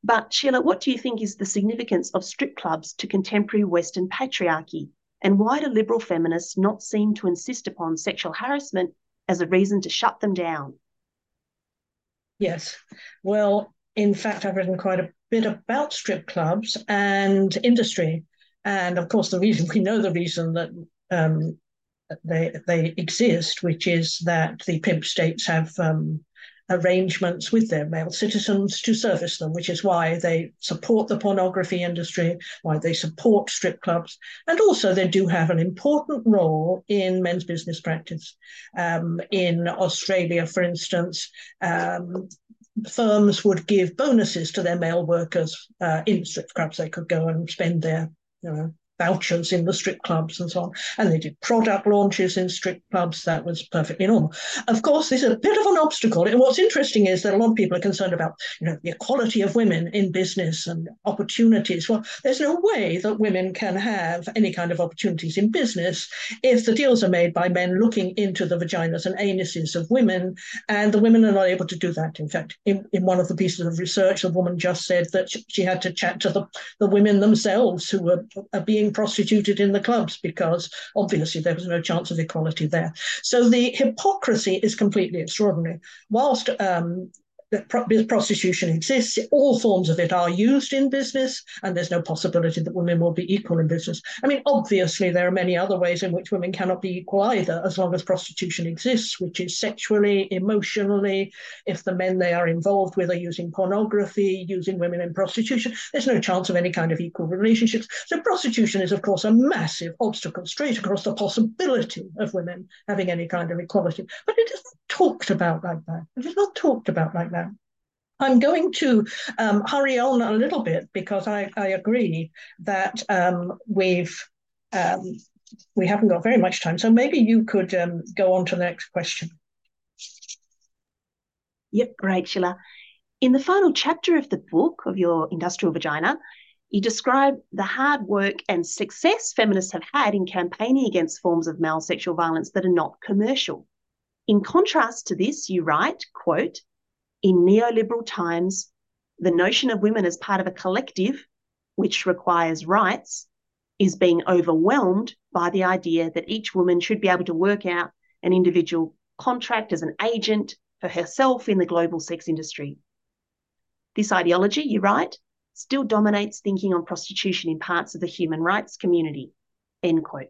but Sheila, what do you think is the significance of strip clubs to contemporary Western patriarchy? And why do liberal feminists not seem to insist upon sexual harassment as a reason to shut them down? Yes. Well, in fact, I've written quite a bit about strip clubs and industry. And of course, the reason we know the reason that um, they they exist, which is that the pimp states have um, arrangements with their male citizens to service them, which is why they support the pornography industry, why they support strip clubs, and also they do have an important role in men's business practice. Um, in Australia, for instance, um, firms would give bonuses to their male workers uh, in strip clubs. They could go and spend their you know, vouchers in the strip clubs and so on. And they did product launches in strip clubs. That was perfectly normal. Of course, there's a bit of an obstacle. And what's interesting is that a lot of people are concerned about, you know, the equality of women in business and opportunities. Well, there's no way that women can have any kind of opportunities in business if the deals are made by men looking into the vaginas and anuses of women, and the women are not able to do that. In fact, in, in one of the pieces of research, the woman just said that she had to chat to the, the women themselves who were being prostituted in the clubs because obviously there was no chance of equality there. So the hypocrisy is completely extraordinary. Whilst um, that prostitution exists. All forms of it are used in business, and there's no possibility that women will be equal in business. I mean, obviously, there are many other ways in which women cannot be equal either, as long as prostitution exists, which is sexually, emotionally. If the men they are involved with are using pornography, using women in prostitution, there's no chance of any kind of equal relationships. So, prostitution is, of course, a massive obstacle straight across the possibility of women having any kind of equality. But it is not talked about like that. It is not talked about like that. I'm going to um, hurry on a little bit because I, I agree that um, we've um, we haven't got very much time. So maybe you could um, go on to the next question. Yep, great. In the final chapter of the book of your industrial vagina, you describe the hard work and success feminists have had in campaigning against forms of male sexual violence that are not commercial. In contrast to this, you write, quote, in neoliberal times, the notion of women as part of a collective, which requires rights, is being overwhelmed by the idea that each woman should be able to work out an individual contract as an agent for herself in the global sex industry. This ideology, you write, still dominates thinking on prostitution in parts of the human rights community. End quote.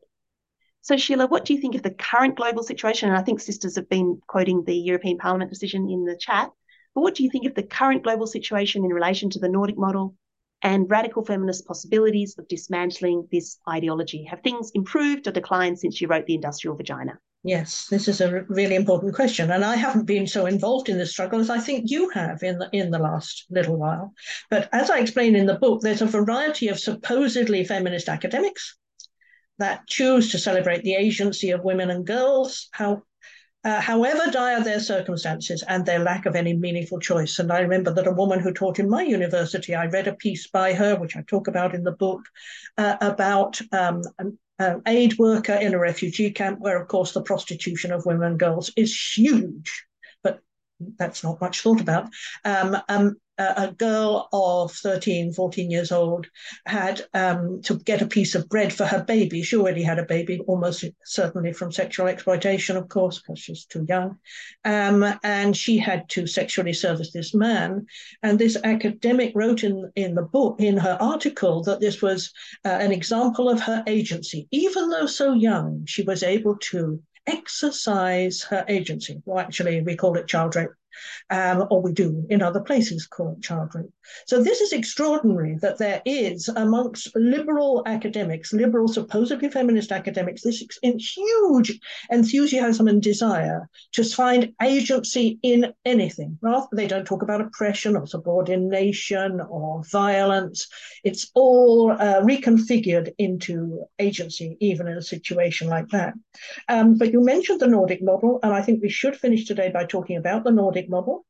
So, Sheila, what do you think of the current global situation? And I think sisters have been quoting the European Parliament decision in the chat. But what do you think of the current global situation in relation to the Nordic model and radical feminist possibilities of dismantling this ideology? Have things improved or declined since you wrote The Industrial Vagina? Yes, this is a really important question, and I haven't been so involved in this struggle as I think you have in the in the last little while. But as I explain in the book, there's a variety of supposedly feminist academics that choose to celebrate the agency of women and girls, how, uh, however dire their circumstances and their lack of any meaningful choice. And I remember that a woman who taught in my university, I read a piece by her, which I talk about in the book, uh, about um, an, an aid worker in a refugee camp, where, of course, the prostitution of women and girls is huge, but that's not much thought about. Um, um, a girl of 13, 14 years old had um, to get a piece of bread for her baby. She already had a baby, almost certainly from sexual exploitation, of course, because she's too young. Um, and she had to sexually service this man. And this academic wrote in, in the book, in her article, that this was uh, an example of her agency. Even though so young, she was able to exercise her agency. Well, actually, we call it child rape um, or we do in other places called child rape. So this is extraordinary that there is amongst liberal academics, liberal supposedly feminist academics, this huge enthusiasm and desire to find agency in anything. Rather, they don't talk about oppression or subordination or violence. It's all uh, reconfigured into agency, even in a situation like that. Um, but you mentioned the Nordic model, and I think we should finish today by talking about the Nordic model.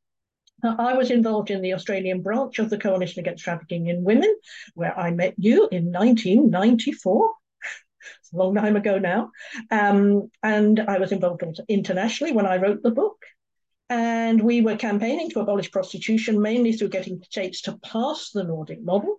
I was involved in the Australian branch of the Coalition Against Trafficking in Women, where I met you in 1994. It's a long time ago now. Um, and I was involved internationally when I wrote the book. And we were campaigning to abolish prostitution mainly through getting states to pass the Nordic model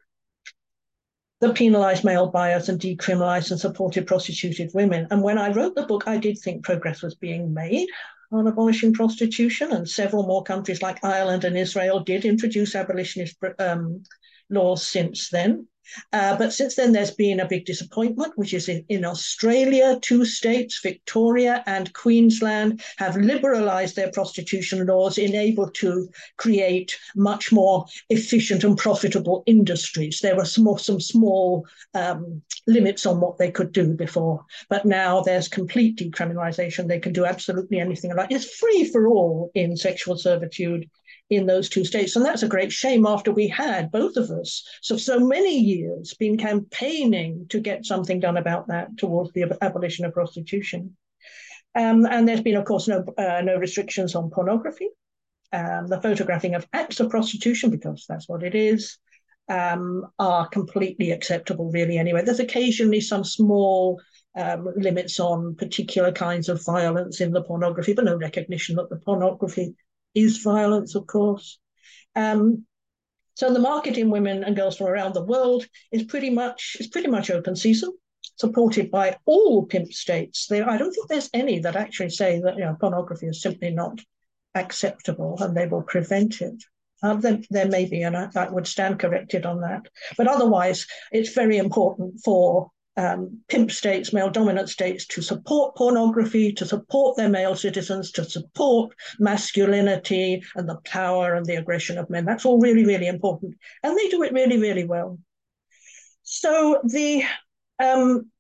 that penalised male buyers and decriminalised and supported prostituted women. And when I wrote the book, I did think progress was being made on abolishing prostitution, and several more countries like Ireland and Israel did introduce abolitionist um, laws since then. Uh, but since then, there's been a big disappointment, which is in, in, Australia, two states, Victoria and Queensland, have liberalised their prostitution laws, enabled to create much more efficient and profitable industries. There were some, some small um, limits on what they could do before, but now there's complete decriminalisation. They can do absolutely anything. It's free for all in sexual servitude in those two states. And that's a great shame after we had, both of us, so so many years been campaigning to get something done about that towards the abolition of prostitution. Um, and there's been, of course, no, uh, no restrictions on pornography. Um, the photographing of acts of prostitution, because that's what it is, um, are completely acceptable, really, anyway. There's occasionally some small um, limits on particular kinds of violence in the pornography, but no recognition that the pornography is violence, of course. Um, so the market in women and girls from around the world is pretty much is pretty much open season, supported by all pimp states. There, I don't think there's any that actually say that you know pornography is simply not acceptable and they will prevent it. Um, there, there, may be, and I, I, would stand corrected on that. But otherwise, it's very important for um, pimp states, male dominant states, to support pornography, to support their male citizens, to support masculinity and the power and the aggression of men. That's all really, really important. And they do it really, really well. So the um,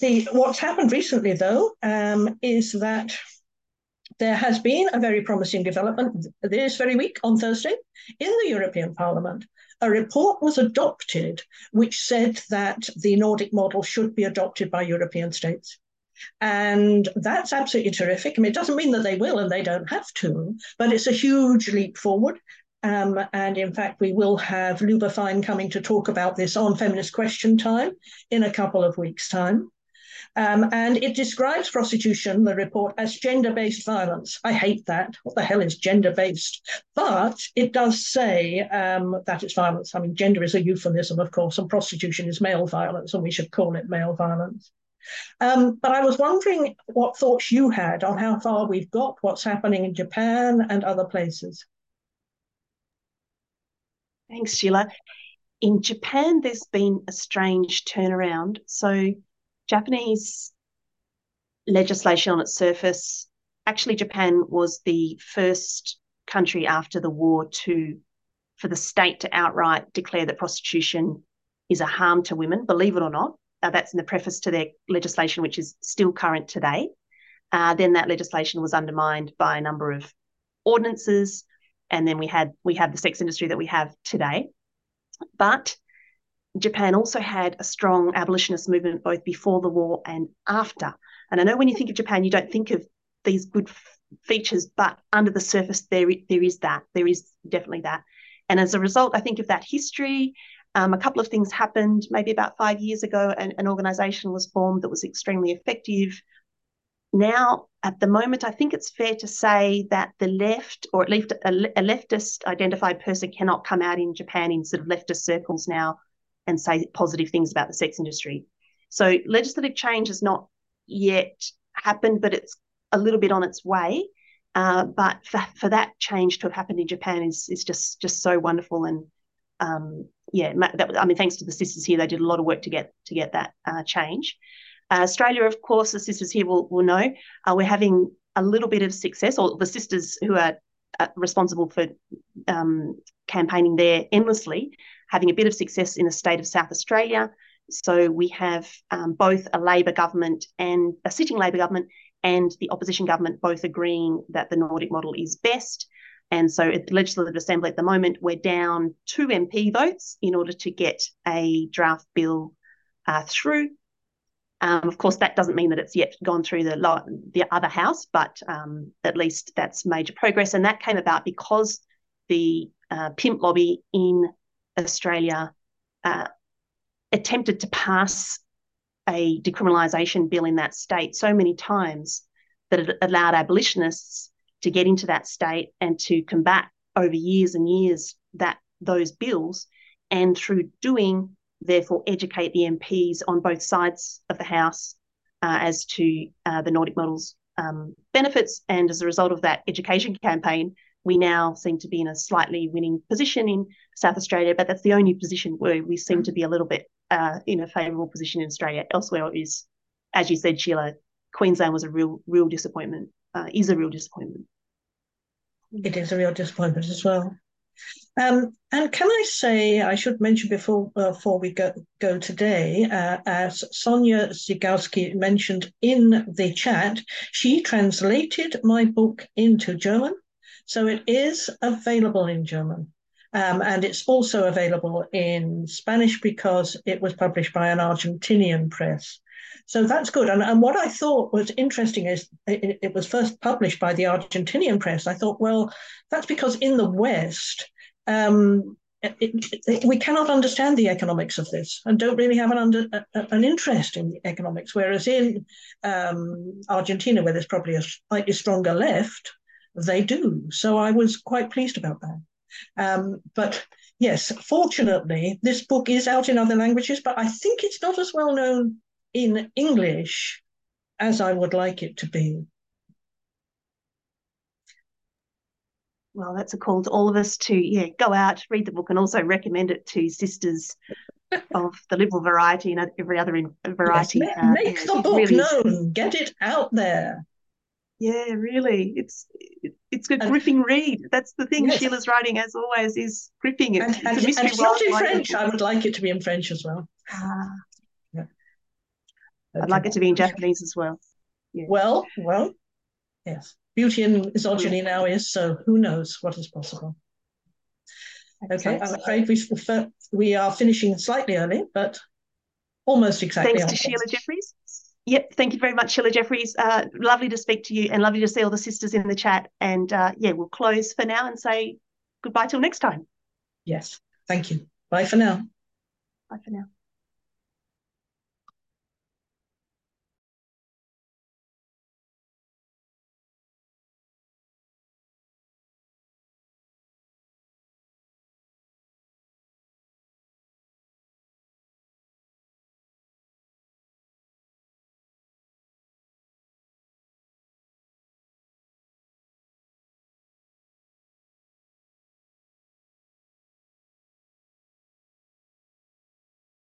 the what's happened recently, though, um, is that there has been a very promising development this very week on Thursday in the European Parliament a report was adopted which said that the Nordic model should be adopted by European states. And that's absolutely terrific. I mean, it doesn't mean that they will and they don't have to, but it's a huge leap forward. Um, and in fact, we will have Luba Fein coming to talk about this on Feminist Question Time in a couple of weeks' time. Um, and it describes prostitution, the report, as gender based violence. I hate that. What the hell is gender based? But it does say um, that it's violence. I mean, gender is a euphemism, of course, and prostitution is male violence, and we should call it male violence. Um, but I was wondering what thoughts you had on how far we've got, what's happening in Japan and other places. Thanks, Sheila. In Japan, there's been a strange turnaround. So Japanese legislation on its surface, actually, Japan was the first country after the war to, for the state to outright declare that prostitution is a harm to women, believe it or not. Uh, that's in the preface to their legislation, which is still current today. Uh, then that legislation was undermined by a number of ordinances, and then we had we have the sex industry that we have today. But Japan also had a strong abolitionist movement both before the war and after. And I know when you think of Japan, you don't think of these good f- features, but under the surface, there there is that. There is definitely that. And as a result, I think of that history. Um, a couple of things happened. Maybe about five years ago, an, an organisation was formed that was extremely effective, now, at the moment, I think it's fair to say that the left, or at least a, a leftist identified person, cannot come out in Japan in sort of leftist circles now and say positive things about the sex industry. So legislative change has not yet happened, but it's a little bit on its way. Uh, but for, for that change to have happened in Japan is is just just so wonderful and um, yeah, that, I mean, thanks to the sisters here, they did a lot of work to get to get that uh, change. Uh, Australia, of course, the sisters here will will know uh, we're having a little bit of success, or the sisters who are responsible for um, campaigning there endlessly, having a bit of success in the state of South Australia. So we have um, both a Labor government and a sitting Labor government and the opposition government both agreeing that the Nordic model is best. And so at the Legislative Assembly at the moment, we're down two MP votes in order to get a draft bill uh, through. Um, of course, that doesn't mean that it's yet gone through the the other house, but um, at least that's major progress. And that came about because the uh, pimp lobby in Australia uh, attempted to pass a decriminalisation bill in that state so many times that it allowed abolitionists to get into that state and to combat over years and years that those bills and through doing therefore educate the MPs on both sides of the House uh, as to uh, the Nordic model's um, benefits. And as a result of that education campaign, we now seem to be in a slightly winning position in South Australia, but that's the only position where we seem to be a little bit uh, in a favourable position in Australia. Elsewhere is, as you said, Sheila, Queensland was a real, real disappointment, uh, is a real disappointment. It is a real disappointment as well. Um, and can I say, I should mention before uh, before we go, go today, uh, as Sonia Zigowski mentioned in the chat, she translated my book into German. So it is available in German. Um, and it's also available in Spanish because it was published by an Argentinian press. So that's good. And, and what I thought was interesting is it, it, was first published by the Argentinian press. I thought, well, that's because in the West, um, it, it, we cannot understand the economics of this and don't really have an under an interest in the economics. Whereas in um, Argentina, where there's probably a slightly stronger left, they do. So I was quite pleased about that. Um, but yes, fortunately, this book is out in other languages, but I think it's not as well known in English as I would like it to be. Well, that's a call to all of us to yeah go out, read the book, and also recommend it to sisters of the liberal variety and every other variety. Yes, make, uh, make the book really known, get it out there. Yeah, really, it's it's a gripping read. That's the thing. Yes. Sheila's writing, as always, is gripping. It's, and, it's a mystery. And not in French. I would like it to be in French as well. Ah, yeah. I'd like it to be in Japanese as well. Yeah. Well, well, yes. Beauty and misogyny now is so. Who knows what is possible? Okay, I'm afraid we we are finishing slightly early, but almost exactly. Thanks to Sheila Jeffreys. Yep, thank you very much, Sheila Jeffreys. Uh, lovely to speak to you and lovely to see all the sisters in the chat. And uh, yeah, we'll close for now and say goodbye till next time. Yes, thank you. Bye for now. Bye for now.